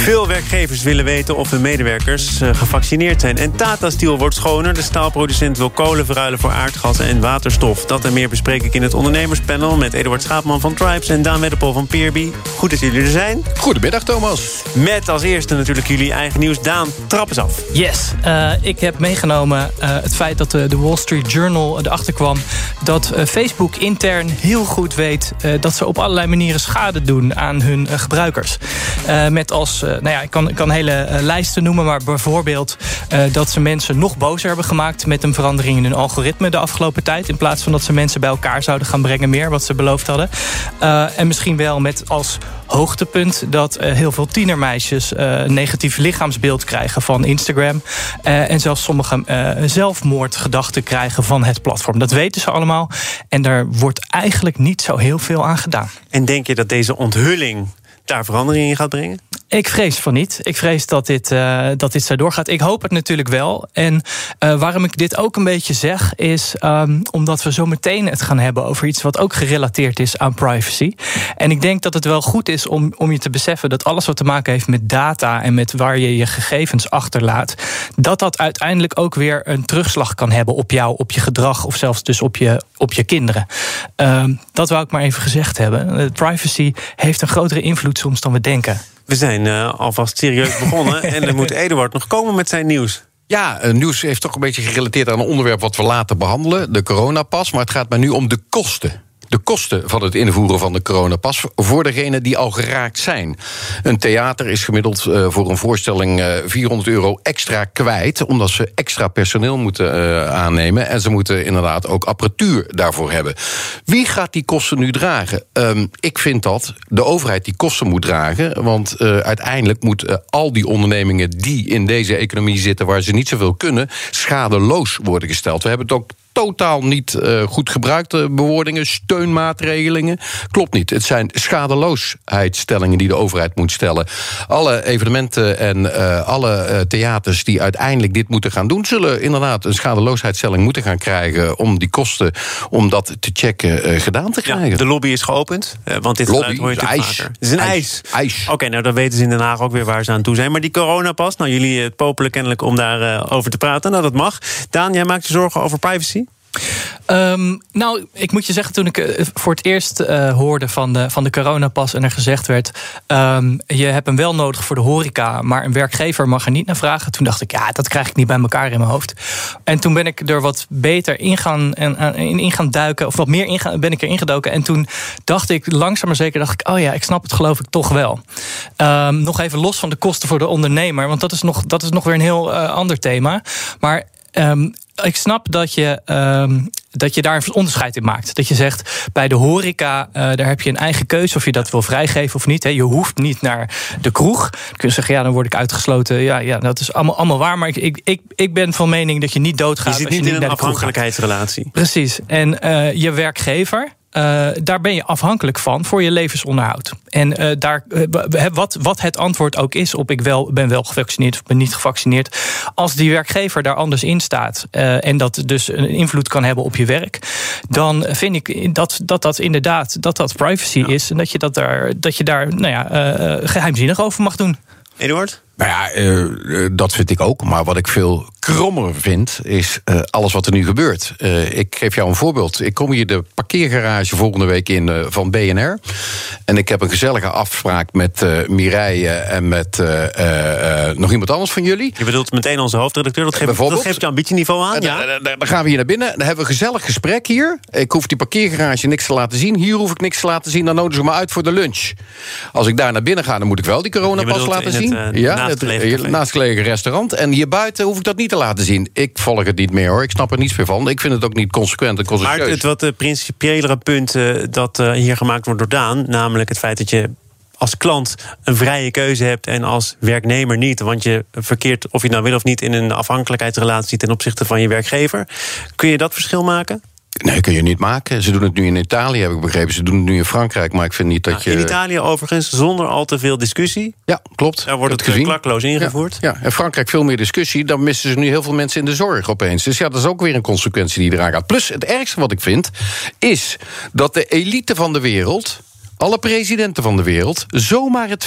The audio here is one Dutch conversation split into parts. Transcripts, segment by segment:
Veel werkgevers willen weten of hun medewerkers uh, gevaccineerd zijn. En Tata Steel wordt schoner. De staalproducent wil kolen verruilen voor aardgas en waterstof. Dat en meer bespreek ik in het ondernemerspanel... met Eduard Schaapman van Tribes en Daan Wedderpol van Peerby. Goed dat jullie er zijn. Goedemiddag, Thomas. Met als eerste natuurlijk jullie eigen nieuws. Daan, trap eens af. Yes, uh, ik heb meegenomen uh, het feit dat de Wall Street Journal erachter kwam... dat Facebook intern heel goed weet... dat ze op allerlei manieren schade doen aan hun gebruikers. met als nou ja, ik kan, kan hele uh, lijsten noemen, maar bijvoorbeeld uh, dat ze mensen nog bozer hebben gemaakt met een verandering in hun algoritme de afgelopen tijd. In plaats van dat ze mensen bij elkaar zouden gaan brengen, meer wat ze beloofd hadden. En misschien wel met als hoogtepunt dat heel veel tienermeisjes een negatief lichaamsbeeld krijgen van Instagram. en zelfs sommige zelfmoordgedachten krijgen van het platform. Dat weten ze allemaal. En daar wordt eigenlijk niet zo heel veel aan gedaan. En denk je dat deze onthulling daar verandering in gaat brengen? Ik vrees van niet. Ik vrees dat dit, uh, dat dit zo doorgaat. Ik hoop het natuurlijk wel. En uh, waarom ik dit ook een beetje zeg, is um, omdat we zo meteen het gaan hebben over iets wat ook gerelateerd is aan privacy. En ik denk dat het wel goed is om, om je te beseffen dat alles wat te maken heeft met data en met waar je je gegevens achterlaat, dat dat uiteindelijk ook weer een terugslag kan hebben op jou, op je gedrag of zelfs dus op je, op je kinderen. Uh, dat wou ik maar even gezegd hebben. Privacy heeft een grotere invloed soms dan we denken. We zijn uh, alvast serieus begonnen en dan moet Eduard nog komen met zijn nieuws. Ja, nieuws heeft toch een beetje gerelateerd aan een onderwerp wat we later behandelen, de coronapas. Maar het gaat mij nu om de kosten de kosten van het invoeren van de coronapas voor degenen die al geraakt zijn. Een theater is gemiddeld uh, voor een voorstelling uh, 400 euro extra kwijt, omdat ze extra personeel moeten uh, aannemen en ze moeten inderdaad ook apparatuur daarvoor hebben. Wie gaat die kosten nu dragen? Um, ik vind dat de overheid die kosten moet dragen, want uiteindelijk moeten al die ondernemingen die in deze economie zitten waar ze niet zoveel kunnen, schadeloos worden gesteld. We hebben het ook totaal niet uh, goed gebruikte bewoordingen, steunmaatregelingen. Klopt niet. Het zijn schadeloosheidstellingen die de overheid moet stellen. Alle evenementen en uh, alle uh, theaters die uiteindelijk dit moeten gaan doen, zullen inderdaad een schadeloosheidstelling moeten gaan krijgen om die kosten, om dat te checken, gedaan te krijgen. Ja, de lobby is geopend, want dit lobby, hoor je ijs. Het is een ijs. ijs. ijs. Oké, okay, nou dan weten ze in Den Haag ook weer waar ze aan toe zijn. Maar die coronapas, nou jullie het popelen kennelijk om daarover over te praten. Nou, dat mag. Daan, jij maakt je zorgen over privacy? Um, nou, ik moet je zeggen, toen ik uh, voor het eerst uh, hoorde van de, van de coronapas en er gezegd werd: um, je hebt hem wel nodig voor de horeca, maar een werkgever mag er niet naar vragen. Toen dacht ik, ja, dat krijg ik niet bij elkaar in mijn hoofd. En toen ben ik er wat beter in gaan, en, in, in gaan duiken, of wat meer in gaan, ben ik erin gedoken. En toen dacht ik langzaam maar zeker, dacht ik, oh ja, ik snap het geloof ik toch wel. Um, nog even los van de kosten voor de ondernemer, want dat is nog, dat is nog weer een heel ander thema. Maar ik snap dat je, um, dat je daar een onderscheid in maakt. Dat je zegt, bij de horeca, uh, daar heb je een eigen keuze of je dat wil vrijgeven of niet. Je hoeft niet naar de kroeg. Dan kun je zeggen, ja, dan word ik uitgesloten. Ja, ja dat is allemaal, allemaal waar. Maar ik, ik, ik ben van mening dat je niet doodgaat. Je zit niet als je in niet een afhankelijkheidsrelatie. Precies. En uh, je werkgever, Uh, daar ben je afhankelijk van voor je levensonderhoud. En uh, daar, uh, wat, wat het antwoord ook is op ik wel, ben wel gevaccineerd of ben niet gevaccineerd. Als die werkgever daar anders in staat en dat dus een invloed kan hebben op je werk, dan vind ik dat dat, dat inderdaad dat dat privacy ja. is. En dat je, dat daar, dat je daar nou ja, geheimzinnig over mag doen. Eduard? Nou ja, uh, dat vind ik ook. Maar wat ik veel krommer vind, is uh, alles wat er nu gebeurt. Uh, ik geef jou een voorbeeld. Ik kom hier de parkeergarage volgende week in van BNR. En ik heb een gezellige afspraak met Mireille en met nog iemand anders van jullie. Je bedoelt meteen onze hoofdredacteur. Dat geeft, dat geeft je ambitieniveau aan, ja? Dan gaan we hier naar binnen. Dan hebben we een gezellig gesprek hier. Ik hoef die parkeergarage niks te laten zien. Hier hoef ik niks te laten zien. Dan nodigen ze me uit voor de lunch. Als ik daar naar binnen ga, dan moet ik wel die coronapas laten zien. Het, ja, het naastgelegen restaurant. En hier buiten hoef ik dat niet te laten zien. Ik volg het niet meer hoor. Ik snap er niets meer van. Ik vind het ook niet consequent en consequent. Maar het wat de principiëlere punt uh, dat uh, hier gemaakt wordt door Daan, namelijk het feit dat je als klant een vrije keuze hebt en als werknemer niet. Want je verkeert, of je nou wil of niet, in een afhankelijkheidsrelatie ten opzichte van je werkgever. Kun je dat verschil maken? Nee, kun je niet maken. Ze doen het nu in Italië, heb ik begrepen. Ze doen het nu in Frankrijk, maar ik vind niet dat Nou, je... In Italië overigens, zonder al te veel discussie. Ja, klopt. Daar wordt het gezien. klakloos ingevoerd. Ja, ja, en Frankrijk veel meer discussie. Dan missen ze nu heel veel mensen in de zorg opeens. Dus ja, dat is ook weer een consequentie die eraan gaat. Plus, het ergste wat ik vind, is dat de elite van de wereld... alle presidenten van de wereld... zomaar het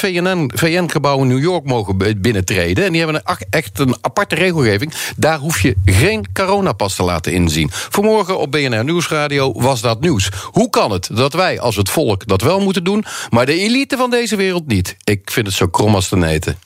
VN-gebouw in New York mogen binnentreden. En die hebben een, echt een aparte regelgeving. Daar hoef je geen coronapas te laten inzien. Vanmorgen op BNR Nieuwsradio was dat nieuws. Hoe kan het dat wij als het volk dat wel moeten doen... maar de elite van deze wereld niet? Ik vind het zo krom als te neten.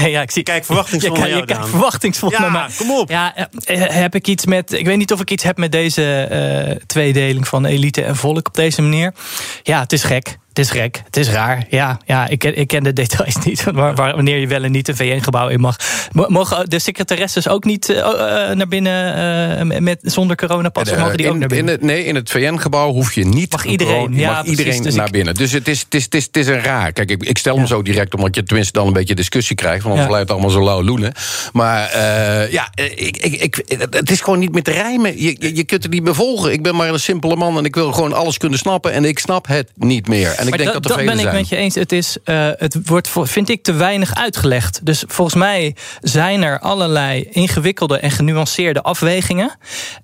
ja, ik zie. Kijk, verwachtingsvol naar jou, Daan. verwachtingsvol Ja, naar mij. kom op. Ja, eh, heb ik iets met. Ik weet niet of ik iets heb met deze eh, tweedeling van elite en volk op deze manier. Ja, het is gek. Het is gek. Het is raar. Ja, ja ik, ken, ik ken de details niet. Waar, waar- wanneer je wel en niet een VN-gebouw in mag. Mo- Mogen de secretaresses ook niet eh, eh, naar binnen eh, met, zonder coronapas? Of mogen die ook in, naar in binnen? het, nee, in het VN-gebouw hoef je niet. Mag iedereen, ja, mag precies, iedereen dus naar ik- binnen. Dus het is, het, is, het, is, het is een raar. Kijk, ik, ik stel hem Ja. zo direct omdat je tenminste dan een beetje discussie krijgt. Want Ja. anders blijft het allemaal zo lauw loenen. Maar ja, ik, ik, ik, het is gewoon niet meer te rijmen. Je, je, je kunt het niet meer volgen. Ik ben maar een simpele man en ik wil gewoon alles kunnen snappen. En ik snap het niet meer. En ik denk dat, dat ben ik zijn. met je eens. Het, is, eh, het wordt, vind ik, te weinig uitgelegd. Dus volgens mij zijn er allerlei ingewikkelde en genuanceerde afwegingen.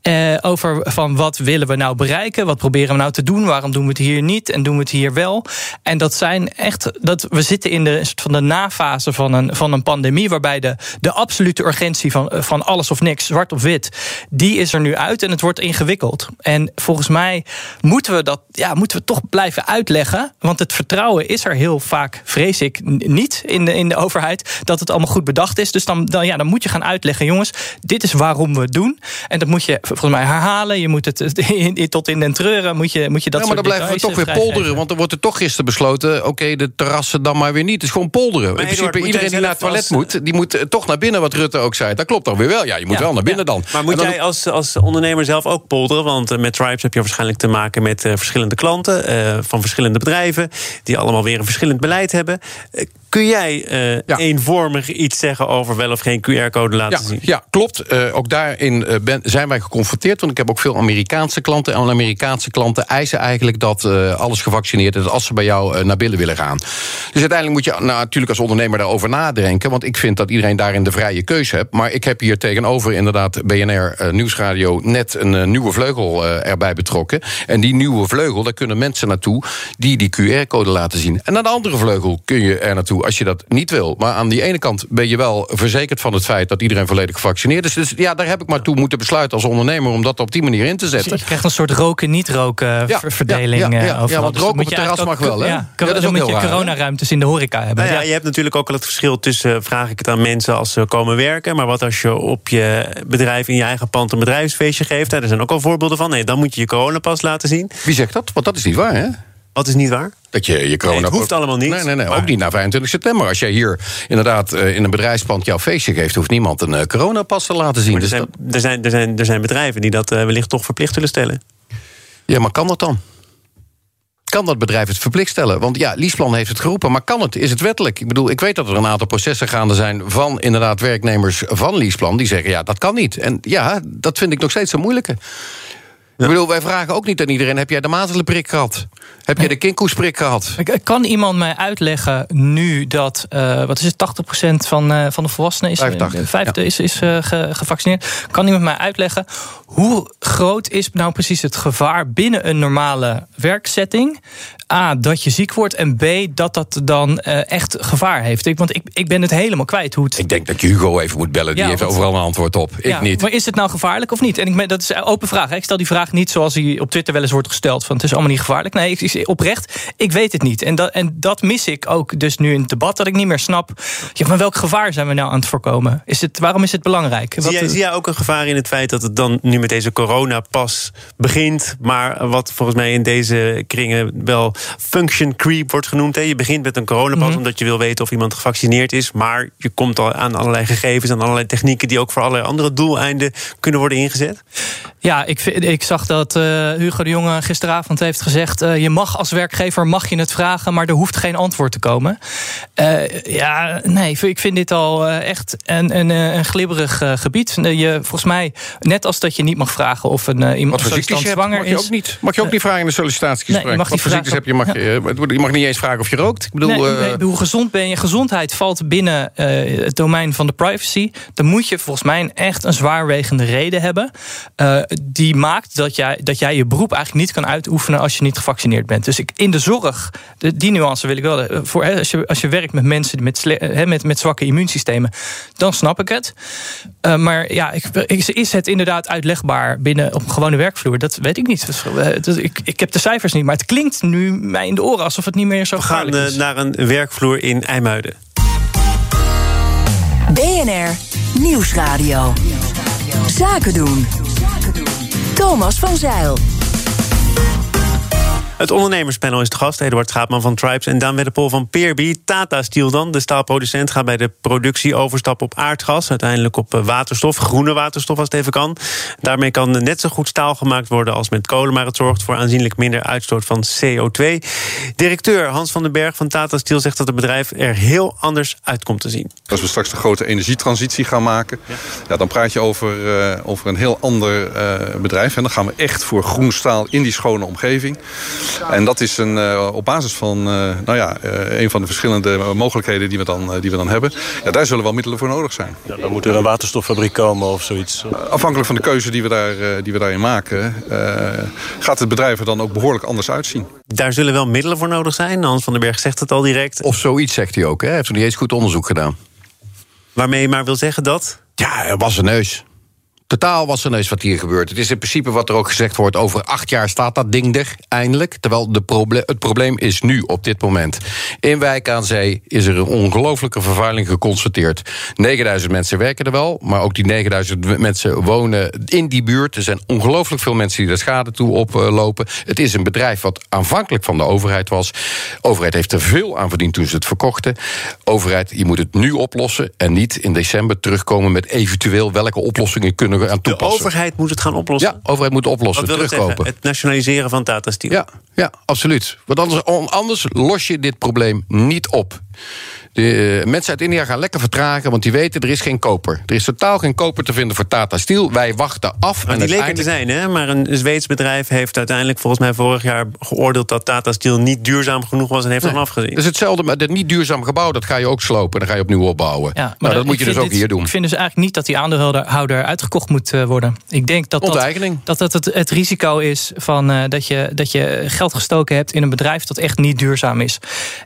eh, over van wat willen we nou bereiken? Wat proberen we nou te doen? Waarom doen we het hier niet? En doen we het hier wel? En dat zijn echt. Dat, we zitten in de, soort van de nafase van een, van een pandemie. Waarbij de, de absolute urgentie van, eh, van alles of niks, zwart of wit. die is er nu uit en het wordt ingewikkeld. En volgens mij moeten we dat ja, moeten we toch blijven uitleggen. Want het vertrouwen is er heel vaak, vrees ik, niet in de, in de overheid. Dat het allemaal goed bedacht is. Dus dan, dan, ja, dan moet je gaan uitleggen, jongens, dit is waarom we het doen. En dat moet je volgens mij herhalen. Je moet het in- in- tot in den treuren. Moet je, moet je dat ja, maar dan blijven we toch weer polderen. Want er wordt er toch gisteren besloten... oké, de terrassen dan maar weer niet. Het is gewoon polderen. Maar in Eduard, principe, iedereen die naar het toilet als- moet... die moet eh, toch naar binnen, wat Rutte ook zei. Dat klopt dan weer wel. Ja, je moet Ja, wel naar binnen ja. dan. Maar moet dan- jij als, als ondernemer zelf ook polderen? Want eh, met Tribes heb je waarschijnlijk te maken met eh, verschillende klanten eh, van verschillende bedrijven, die allemaal weer een verschillend beleid hebben. Eh, kun jij eh, Ja. eenvormig iets zeggen over wel of geen QR-code laten Ja, zien? ja klopt. Eh, ook daarin ben, zijn wij geconfronteerd. Want ik heb ook veel Amerikaanse klanten. En Amerikaanse klanten eisen eigenlijk dat alles gevaccineerd is... als ze bij jou naar binnen willen gaan. Dus uiteindelijk moet je nou, natuurlijk als ondernemer daarover nadenken. Want ik vind dat iedereen daarin de vrije keuze hebt. Maar ik heb hier tegenover inderdaad BNR Nieuwsradio... net een nieuwe vleugel erbij betrokken. En die nieuwe vleugel, daar kunnen mensen naartoe... die die QR-code laten zien. En aan de andere vleugel kun je er naartoe als je dat niet wil. Maar aan die ene kant ben je wel verzekerd van het feit... dat iedereen volledig gevaccineerd is. Dus ja, daar heb ik maar toe moeten besluiten als ondernemer... om dat op die manier in te Dus zetten. je krijgt een soort roken-niet-roken Ja, ver- verdeling. ja, ja, eh, ja, overal. ja, want Dus roken op het terras mag wel, hè? Ja, Ja, dat is dan moet je coronaruimtes in de horeca hebben. Nou ja, Ja. je hebt natuurlijk ook al het verschil tussen eh, vraag ik het aan mensen als ze komen werken, maar wat als je op je bedrijf in je eigen pand een bedrijfsfeestje geeft. Daar zijn ook al voorbeelden van. Nee, dan moet je je coronapas laten zien. Wie zegt dat? Want dat is niet waar, hè? Wat is niet waar? Dat je je corona... Nee, het hoeft allemaal niet, Nee, nee, nee maar- ook niet na 25 september. Als jij hier inderdaad eh, in een bedrijfspand jouw feestje geeft... hoeft niemand een eh, coronapas te laten zien. Maar er, Dus zijn, dat- er, zijn, er, zijn, er zijn bedrijven die dat eh, wellicht toch verplicht willen stellen. Ja, maar kan dat dan? Kan dat bedrijf het verplicht stellen? Want ja, Liesplan heeft het geroepen, maar kan het? Is het wettelijk? Ik bedoel, ik weet dat er een aantal processen gaande zijn... van inderdaad werknemers van Liesplan... die zeggen, ja, dat kan niet. En ja, dat vind ik nog steeds een moeilijke. Ik bedoel, wij vragen ook niet aan iedereen... heb jij de mazelenprik gehad? Heb jij de kinkoesprik gehad? Kan iemand mij uitleggen nu dat, eh, wat is het, 80% van, eh, van de volwassenen is, 85, eh, vijfde is, is eh, ge- gevaccineerd? Kan iemand mij uitleggen hoe groot is nou precies het gevaar binnen een normale werksetting? A, dat je ziek wordt en B, dat dat dan echt gevaar heeft. Ik, want ik, ik ben het helemaal kwijt hoe het Ik denk dat je Hugo even moet bellen. Die heeft overal een antwoord op. Ik niet. Maar is het nou gevaarlijk of niet? En ik, dat is een open vraag. hè. Ik stel die vraag niet zoals die op Twitter wel eens wordt gesteld: van het is allemaal niet gevaarlijk. Nee, ik, oprecht, ik weet het niet. En dat, en dat mis ik ook dus nu in het debat, dat ik niet meer snap. Ja, maar welk gevaar zijn we nou aan het voorkomen? Is het, waarom is het belangrijk? Zie jij, eh, zie jij ook een gevaar in het feit dat het dan nu met deze coronapas begint, maar wat volgens mij in deze kringen wel function creep wordt genoemd. Hè. Je begint met een coronapas Mhm. omdat je wil weten of iemand gevaccineerd is. Maar je komt al aan allerlei gegevens en allerlei technieken die ook voor allerlei andere doeleinden kunnen worden ingezet. Ja, ik, ik zag dat eh, Hugo de Jonge gisteravond heeft gezegd... eh, je mag als werkgever mag je het vragen, maar er hoeft geen antwoord te komen. Eh, ja, nee, ik vind dit al echt een, een, een glibberig gebied. Je, volgens mij, net als dat je niet mag vragen of een, iemand zwanger mag je is... ook niet. Mag je ook niet vragen in de sollicitatiegesprek. Nee, je mag Wat die voor ziektes heb je? Mag vragen- je, je mag niet eens vragen of je rookt. Ik bedoel, Nee, nee, hoe gezond ben je? Gezondheid valt binnen het domein van de privacy. Dan moet je volgens mij een echt een zwaarwegende reden hebben. die maakt dat jij, dat jij je beroep eigenlijk niet kan uitoefenen als je niet gevaccineerd bent. Dus ik, in de zorg, de, die nuance wil ik wel. eh, Voor, hè, als, je, als je werkt met mensen met, sle- hè, met, met zwakke immuunsystemen, dan snap ik het. Eh, maar ja, ik, is, is het inderdaad uitlegbaar binnen op een gewone werkvloer? Dat weet ik niet. Dus, eh, dat- ik, ik heb de cijfers niet, maar het klinkt nu mij in de oren alsof het niet meer zo We gaan eh, naar een werkvloer in IJmuiden. BNR Nieuwsradio. Zaken doen. Thomas van Zeil. Het ondernemerspanel is de gast. Eduard Schaapman van Tribes en Daan Wedderpol van Peerby. Tata Steel dan, de staalproducent, gaat bij de productie overstappen op aardgas. Uiteindelijk op eh, waterstof, groene waterstof als het even kan. Daarmee kan net zo goed staal gemaakt worden als met kolen... maar het zorgt voor aanzienlijk minder uitstoot van CO2. Directeur Hans van den Berg van Tata Steel zegt dat het bedrijf er heel anders uit komt te zien. Als we straks de grote energietransitie gaan maken, ja. dan praat je over, eh, over een heel ander eh, bedrijf. En dan gaan we echt voor groen staal in die schone omgeving. En dat is een, eh, op basis van eh, nou ja, eh, een van de verschillende mogelijkheden die we dan, die we dan hebben. Ja, daar zullen wel middelen voor nodig zijn. Ja, dan moet er een waterstoffabriek komen of zoiets. Afhankelijk van de keuze die we, daar, eh, die we daarin maken, eh, gaat het bedrijf er dan ook behoorlijk anders uitzien. Daar zullen wel middelen voor nodig zijn. Hans van den Berg zegt het al direct. Of zoiets zegt hij ook. Hè? Hij heeft nog niet eens goed onderzoek gedaan. Waarmee je maar wil zeggen dat... Ja, er was een neus. Totaal was er neus wat hier gebeurt. Het is in principe wat er ook gezegd wordt. Over acht jaar staat dat ding er, eindelijk. Terwijl de proble het probleem is nu, op dit moment. In Wijk aan Zee is er een ongelofelijke vervuiling geconstateerd. 9000 mensen werken er wel, maar ook die 9000 mensen wonen in die buurt. Er zijn ongelooflijk veel mensen die er schade toe oplopen. Het is een bedrijf wat aanvankelijk van de overheid was. Overheid heeft er veel aan verdiend toen ze het verkochten. Overheid, je moet het nu oplossen en niet in december terugkomen met eventueel welke oplossingen kunnen we aan De toepassen. overheid moet het gaan oplossen. Ja, overheid moet oplossen, Wat wil het terugkopen. zeggen? Het nationaliseren van Tata Steel. Ja, ja, absoluut. Want anders, anders los je dit probleem niet op. De eh, mensen uit India gaan lekker vertragen, want die weten er is geen koper. Er is totaal geen koper te vinden voor Tata Steel. Wij wachten af. Maar en die leken te uiteindelijk- zijn, hè? Maar een Zweeds bedrijf heeft uiteindelijk volgens mij vorig jaar geoordeeld dat Tata Steel niet duurzaam genoeg was en heeft Nee. dan afgezien. Dat is hetzelfde met het niet duurzaam gebouw. Dat ga je ook slopen. Dan ga je opnieuw opbouwen. Ja, nou, dat moet je dus ook dit- hier doen. Ik vind dus eigenlijk niet dat die aandeelhouder uitgekocht moet eh, worden. Ik denk dat dat, dat, dat het, het risico is van, eh, dat, je, dat je geld gestoken hebt in een bedrijf dat echt niet duurzaam is.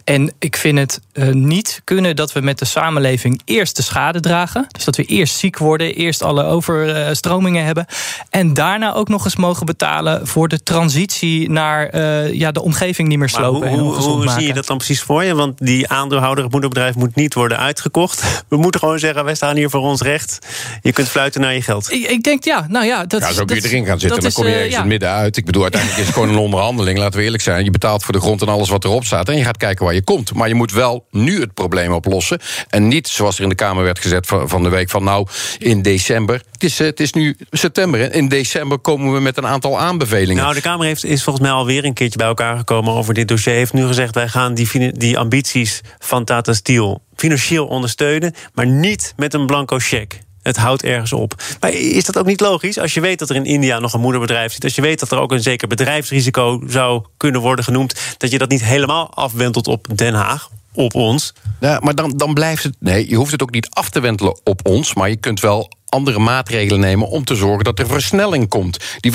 En ik vind het eh, niet kunnen dat we met de samenleving eerst de schade dragen. Dus dat we eerst ziek worden, eerst alle overstromingen hebben. En daarna ook nog eens mogen betalen voor de transitie naar eh, ja, de omgeving niet meer Maar slopen. hoe, en hoe, hoe maken. zie je dat dan precies voor je? Want die aandeelhouder, het moederbedrijf, moet niet worden uitgekocht. We moeten gewoon zeggen, wij staan hier voor ons recht. Je kunt fluiten naar je geld. Ik, ik denk, ja, nou ja, dat Ja, is- zo kun je erin gaan zitten. Dan is, kom je eh, ergens ja. in het midden uit. Ik bedoel, uiteindelijk is het gewoon een onderhandeling. Laten we eerlijk zijn. Je betaalt voor de grond en alles wat erop staat. En je gaat kijken waar je komt. Maar je moet wel nu het probleem oplossen. En niet zoals er in de Kamer werd gezet van, van de week van nou, in december. Het is, eh, het is nu september. Hè. In december komen we met een aantal aanbevelingen. Nou, de Kamer heeft, is volgens mij alweer een keertje bij elkaar gekomen over dit dossier. Heeft nu gezegd, wij gaan die, die ambities van Tata Steel financieel ondersteunen, maar niet met een blanco cheque. Het houdt ergens op. Maar is dat ook niet logisch? Als je weet dat er in India nog een moederbedrijf zit, als je weet dat er ook een zeker bedrijfsrisico zou kunnen worden genoemd, dat je dat niet helemaal afwentelt op Den Haag, op ons. Ja, maar dan, dan blijft het. Nee, je hoeft het ook niet af te wentelen op ons. Maar je kunt wel andere maatregelen nemen om te zorgen dat er versnelling komt. Die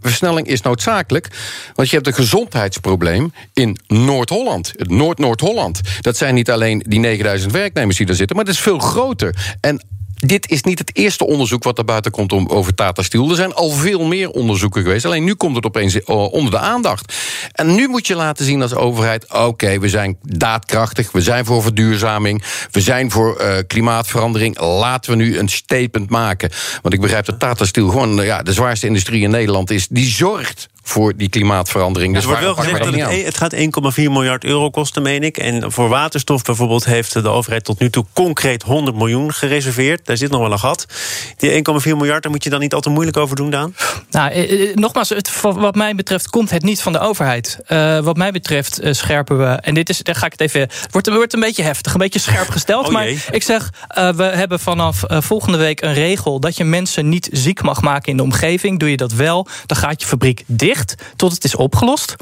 versnelling is noodzakelijk, want je hebt een gezondheidsprobleem in Noord-Holland. Het Noord-Noord-Holland. Dat zijn niet alleen die 9000 werknemers die daar zitten, maar het is veel groter. En dit is niet het eerste onderzoek wat er buiten komt om, over Tata Steel. Er zijn al veel meer onderzoeken geweest. Alleen nu komt het opeens eh, onder de aandacht. En nu moet je laten zien als overheid... oké, we zijn daadkrachtig, we zijn voor verduurzaming... we zijn voor eh, klimaatverandering. Laten we nu een statement maken. Want ik begrijp dat Tata Steel gewoon eh, ja, de zwaarste industrie in Nederland is... die zorgt voor die klimaatverandering. Dus wordt wel gezegd dat dat het, gaat 1,4 miljard euro kosten, meen ik. En voor waterstof bijvoorbeeld heeft de overheid tot nu toe concreet 100 miljoen gereserveerd. Daar zit nog wel een gat. Die 1,4 miljard, daar moet je dan niet al te moeilijk over doen, Daan? Nou, eh, eh, nogmaals, het, wat mij betreft komt het niet van de overheid. Eh, wat mij betreft scherpen we. En dit is, daar ga ik het even. Het wordt, wordt een beetje heftig, een beetje scherp gesteld. Oh maar ik zeg, eh, we hebben vanaf volgende week een regel dat je mensen niet ziek mag maken in de omgeving. Doe je dat wel, dan gaat je fabriek dicht tot het is opgelost.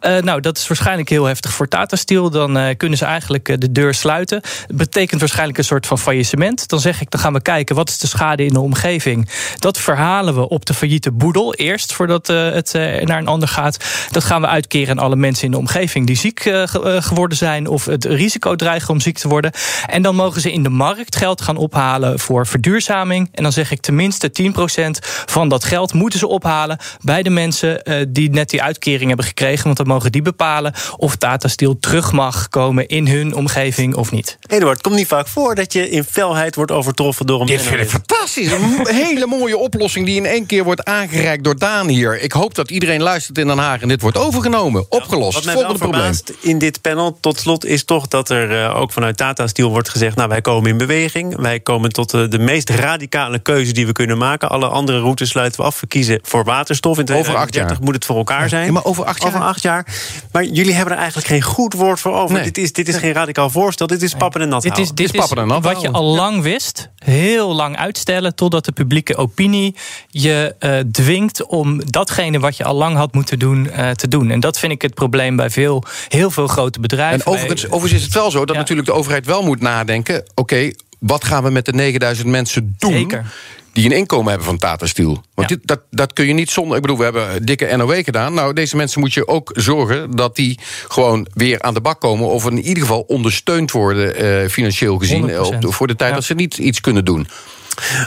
Eh, nou, dat is waarschijnlijk heel heftig voor Tata Steel. Dan eh, kunnen ze eigenlijk eh, de deur sluiten. Betekent waarschijnlijk een soort van faillissement. Dan zeg ik, dan gaan we kijken wat is de schade in de omgeving. Dat verhalen we op de failliete boedel eerst, voordat het naar een ander gaat. Dat gaan we uitkeren aan alle mensen in de omgeving die ziek ge- geworden zijn of het risico dreigen om ziek te worden. En dan mogen ze in de markt geld gaan ophalen voor verduurzaming. En dan zeg ik tenminste 10% van dat geld moeten ze ophalen bij de mensen die net die uitkering hebben gekregen. Want dan mogen die bepalen of Tata Steel terug mag komen in hun omgeving of niet. Eduard, het komt niet vaak voor dat je in felheid wordt overtroffen door een Dit vind ik fantastisch. Een hele mooie oplossing die in één keer wordt aangereikt door Daan hier. Ik hoop dat iedereen luistert in Den Haag en dit wordt overgenomen. Opgelost. Wat mij wel Volgende probleem. in dit panel tot slot is toch dat er eh, ook vanuit Tata Steel wordt gezegd... nou, wij komen in beweging. Wij komen tot eh, de meest radicale keuze die we kunnen maken. Alle andere routes sluiten we af. We kiezen voor waterstof. In Over acht 2030 jaar. Moet het voor elkaar zijn. Ja, maar over acht jaar. Over acht jaar. Maar jullie hebben er eigenlijk geen goed woord voor over. Nee. Dit, is, dit is geen radicaal voorstel. Dit is pappen en nat Dit is, dit is en nat wat je al lang wist, heel lang uitstellen totdat de publieke opinie je eh, dwingt om datgene wat je al lang had moeten doen eh, te doen. En dat vind ik het probleem bij veel, heel veel grote bedrijven. En overigens, Bij- overigens is het wel zo dat Ja. natuurlijk de overheid wel moet nadenken... oké, wat gaan we met de 9000 mensen doen... Zeker. Die een inkomen hebben van Tata Steel? Want Ja. dit, dat, dat kun je niet zonder... Ik bedoel, we hebben dikke NOW gedaan. Nou, deze mensen moet je ook zorgen dat die gewoon weer aan de bak komen... of in ieder geval ondersteund worden eh, financieel gezien... 100%. op voor de tijd Ja. dat ze niet iets kunnen doen.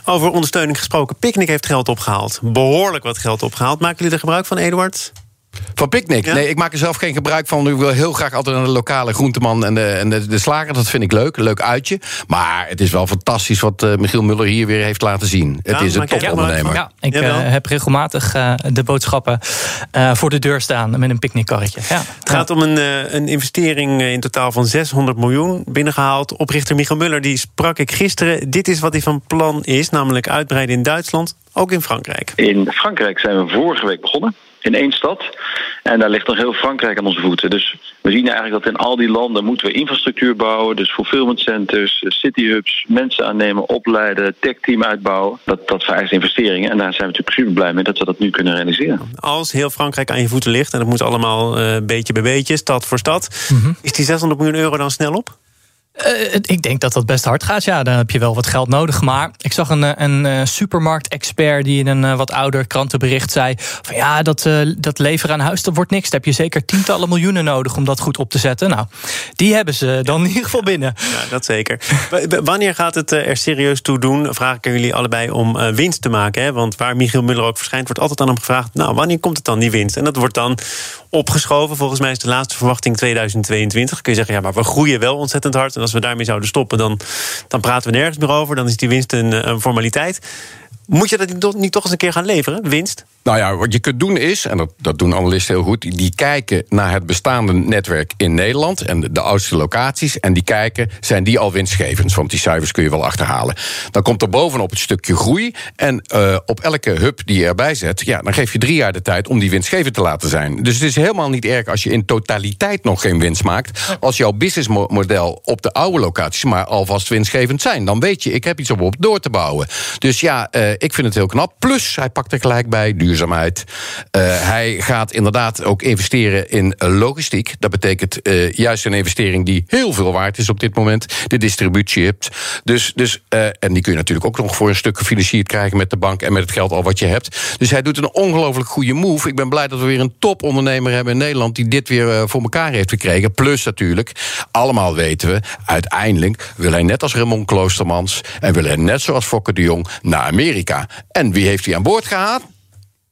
Over ondersteuning gesproken. Picnic heeft geld opgehaald. Behoorlijk wat geld opgehaald. Maken jullie er gebruik van, Eduard? Van Picnic? Ja? Nee, ik maak er zelf geen gebruik van. Ik wil heel graag altijd naar de lokale groenteman en de, en de, de slager. Dat vind ik leuk, een leuk uitje. Maar het is wel fantastisch wat eh, Michiel Muller hier weer heeft laten zien. Ja, het is een topondernemer. Ja, ik eh, heb regelmatig eh, de boodschappen eh, voor de deur staan met een picknickkarretje. Ja. Het gaat om een, eh, een investering in totaal van 600 miljoen binnengehaald. Oprichter Michael Muller die sprak ik gisteren. Dit is wat hij van plan is, namelijk uitbreiden in Duitsland, ook in Frankrijk. In Frankrijk zijn we vorige week begonnen. In één stad. En daar ligt nog heel Frankrijk aan onze voeten. Dus we zien eigenlijk dat in al die landen moeten we infrastructuur bouwen. Dus fulfillment centers, city hubs, mensen aannemen, opleiden, techteam uitbouwen. Dat, dat vereist investeringen. En daar zijn we natuurlijk super blij mee dat we dat nu kunnen realiseren. Als heel Frankrijk aan je voeten ligt, en dat moet allemaal eh, beetje bij beetje, stad voor stad, Mhm. is die 600 miljoen euro dan snel op? Eh, ik denk dat dat best hard gaat. Ja, dan heb je wel wat geld nodig. Maar ik zag een, eh, een eh, supermarktexpert die in een wat ouder krantenbericht zei: van ja, dat, dat leveren aan huis, dat wordt niks. Daar heb je zeker tientallen miljoenen nodig om dat goed op te zetten. Nou, die hebben ze dan in ieder geval binnen. Ja, dat zeker. Wanneer gaat het er serieus toe doen? Vraag ik aan jullie allebei om winst te maken. Hè? Want waar Michiel Muller ook verschijnt, wordt altijd aan hem gevraagd: Nou, wanneer komt het dan, die winst? En dat wordt dan opgeschoven. Volgens mij is de laatste verwachting 2022. Kun je zeggen, ja, maar we groeien wel ontzettend hard. En als we daarmee zouden stoppen, dan, dan praten we nergens meer over. Dan is die winst een, een formaliteit. Moet je dat niet, toch- eens een keer gaan leveren, winst? Nou ja, wat je kunt doen is, en dat, dat doen analisten heel goed... die kijken naar het bestaande netwerk in Nederland... en de, de oudste locaties, en die kijken, zijn die al winstgevend? Want die cijfers kun je wel achterhalen. Dan komt er bovenop het stukje groei... en eh, op elke hub die je erbij zet... Ja, dan geef je drie jaar de tijd om die winstgevend te laten zijn. Dus het is helemaal niet erg als je in totaliteit nog geen winst maakt... als jouw businessmodel op de oude locaties... maar alvast winstgevend zijn. Dan weet je, ik heb iets om op door te bouwen. Dus ja, eh, ik vind het heel knap. Plus, hij pakt er gelijk bij duurzaamheid. Eh, hij gaat inderdaad ook investeren in logistiek. Dat betekent eh, juist een investering die heel veel waard is op dit moment. De distributie hebt. Dus, dus, eh, en die kun je natuurlijk ook nog voor een stuk gefinancierd krijgen met de bank en met het geld al wat je hebt. Dus hij doet een ongelooflijk goede move. Ik ben blij dat we weer een topondernemer hebben in Nederland die dit weer voor elkaar heeft gekregen. Plus natuurlijk, allemaal weten we, uiteindelijk wil hij net als Raymond Kloostermans en wil hij net zoals Fokker de Jong naar Amerika. En wie heeft hij aan boord gehaald?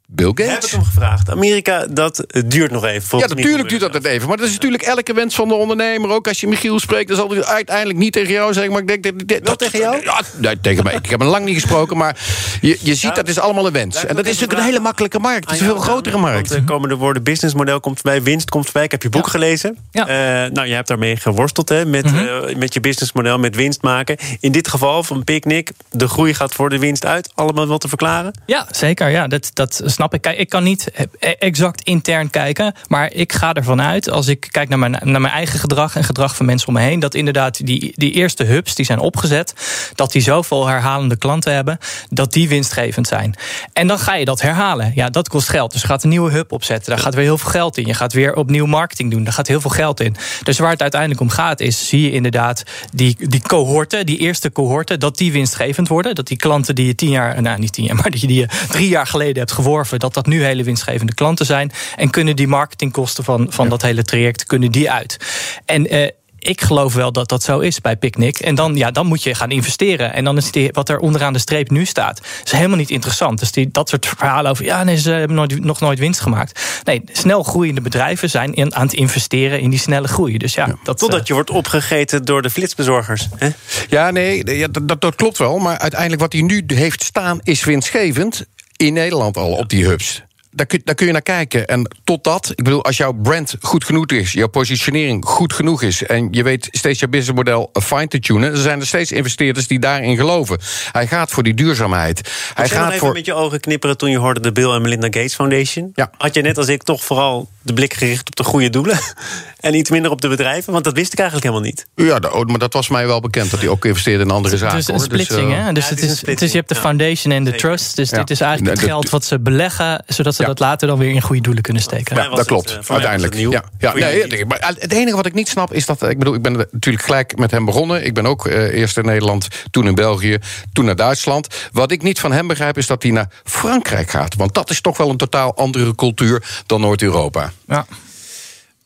Bill Heb ik Gates. hem gevraagd. Amerika, dat eh, duurt nog even. Ja, natuurlijk duurt dat het even. Maar dat is natuurlijk elke wens van de ondernemer. Ook als je Michiel spreekt, dan zal hij uiteindelijk niet tegen jou zeggen. Maar ik denk dat. dat, dat tegen jou? Ja, nee, tegen mij. Ik heb hem lang niet gesproken. Maar je, je ziet, dat is allemaal een wens. En dat is natuurlijk een hele makkelijke markt. Het is een veel grotere markt. Want, eh, komende woorden businessmodel komt voorbij, winst komt voorbij. Ik heb je boek gelezen. Ja. Eh, nou, je hebt daarmee geworsteld hè, met, eh, met je businessmodel, met winst maken. In dit geval van Picnic, de groei gaat voor de winst uit. Allemaal wat te verklaren? Ja, zeker. Ja, dat, dat snap ik. Ik kan niet eh, exact intern kijken. Maar ik ga ervan uit, als ik kijk naar mijn, naar mijn eigen gedrag en gedrag van mensen om me heen, dat inderdaad die, die eerste hubs die zijn opgezet, dat die zoveel herhalende klanten hebben, dat die winstgevend zijn. En dan ga je dat herhalen. Ja, dat kost geld. Dus je gaat een nieuwe hub opzetten. Daar gaat weer heel veel geld in. Je gaat weer opnieuw marketing doen. Daar gaat heel veel geld in. Dus waar het uiteindelijk om gaat, is zie je inderdaad die, die cohorten, die eerste cohorten, dat die winstgevend worden. Dat die klanten die je tien jaar, nou niet tien jaar, maar die je drie jaar geleden hebt geworven, dat dat nu hele winstgevende klanten zijn. En kunnen die marketingkosten van, van dat hele traject kunnen die uit. En eh, ik geloof wel dat dat zo is bij Picnic. En dan, ja, dan moet je gaan investeren. En dan is die, wat er onderaan de streep nu staat, is helemaal niet interessant. Dus die, dat soort verhalen over, ja, nee, ze hebben nooit, nog nooit winst gemaakt. Nee, snel groeiende bedrijven zijn in, aan het investeren in die snelle groei. Dus ja, dat, Totdat eh, je wordt opgegeten door de flitsbezorgers. Hè? Ja, nee, ja, dat, dat klopt wel. Maar uiteindelijk wat hij nu heeft staan is winstgevend. In Nederland al op die hubs. Daar kun, daar kun je naar kijken. En totdat, ik bedoel, als jouw brand goed genoeg is, jouw positionering goed genoeg is. en je weet steeds je businessmodel fine te tunen. dan zijn er steeds investeerders die daarin geloven. Hij gaat voor die duurzaamheid. Hij gaat even voor. met je ogen knipperen toen je hoorde de Bill en Melinda Gates Foundation? Ja. Had je net als ik toch vooral de blik gericht op de goede doelen? en iets minder op de bedrijven? Want dat wist ik eigenlijk helemaal niet. Ja, oh, maar dat was mij wel bekend dat hij ook investeerde in andere zaken. Is een hoor. Dus, splitsing, eh, hè? Dus, ja, het het is is, een het is, je hebt de foundation en de trust. Dus dit is eigenlijk het geld wat ze beleggen, zodat ze dat later dan weer in goede doelen kunnen steken. Ja, dat klopt. eh, uiteindelijk. Ja, nee, maar het enige wat ik niet snap is dat. Ik bedoel, ik ben natuurlijk gelijk met hem begonnen. Ik ben ook eh, eerst in Nederland, toen in België, toen naar Duitsland. Wat ik niet van hem begrijp is dat hij naar Frankrijk gaat. Want dat is toch wel een totaal andere cultuur dan Noord-Europa. Ja.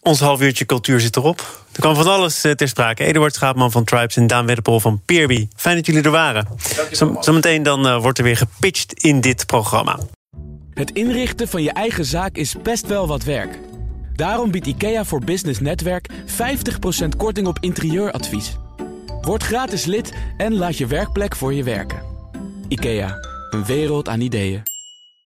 Ons half uurtje cultuur zit erop. Er kwam van alles eh, ter sprake. Eduard Schaapman van Tribes en Daan Wedderpol van Peerby. Fijn dat jullie er waren. Zo- Zometeen dan eh, wordt er weer gepitcht in dit programma. Het inrichten van je eigen zaak is best wel wat werk. Daarom biedt IKEA voor Business Netwerk 50% korting op interieuradvies. Word gratis lid en laat je werkplek voor je werken. IKEA, een wereld aan ideeën.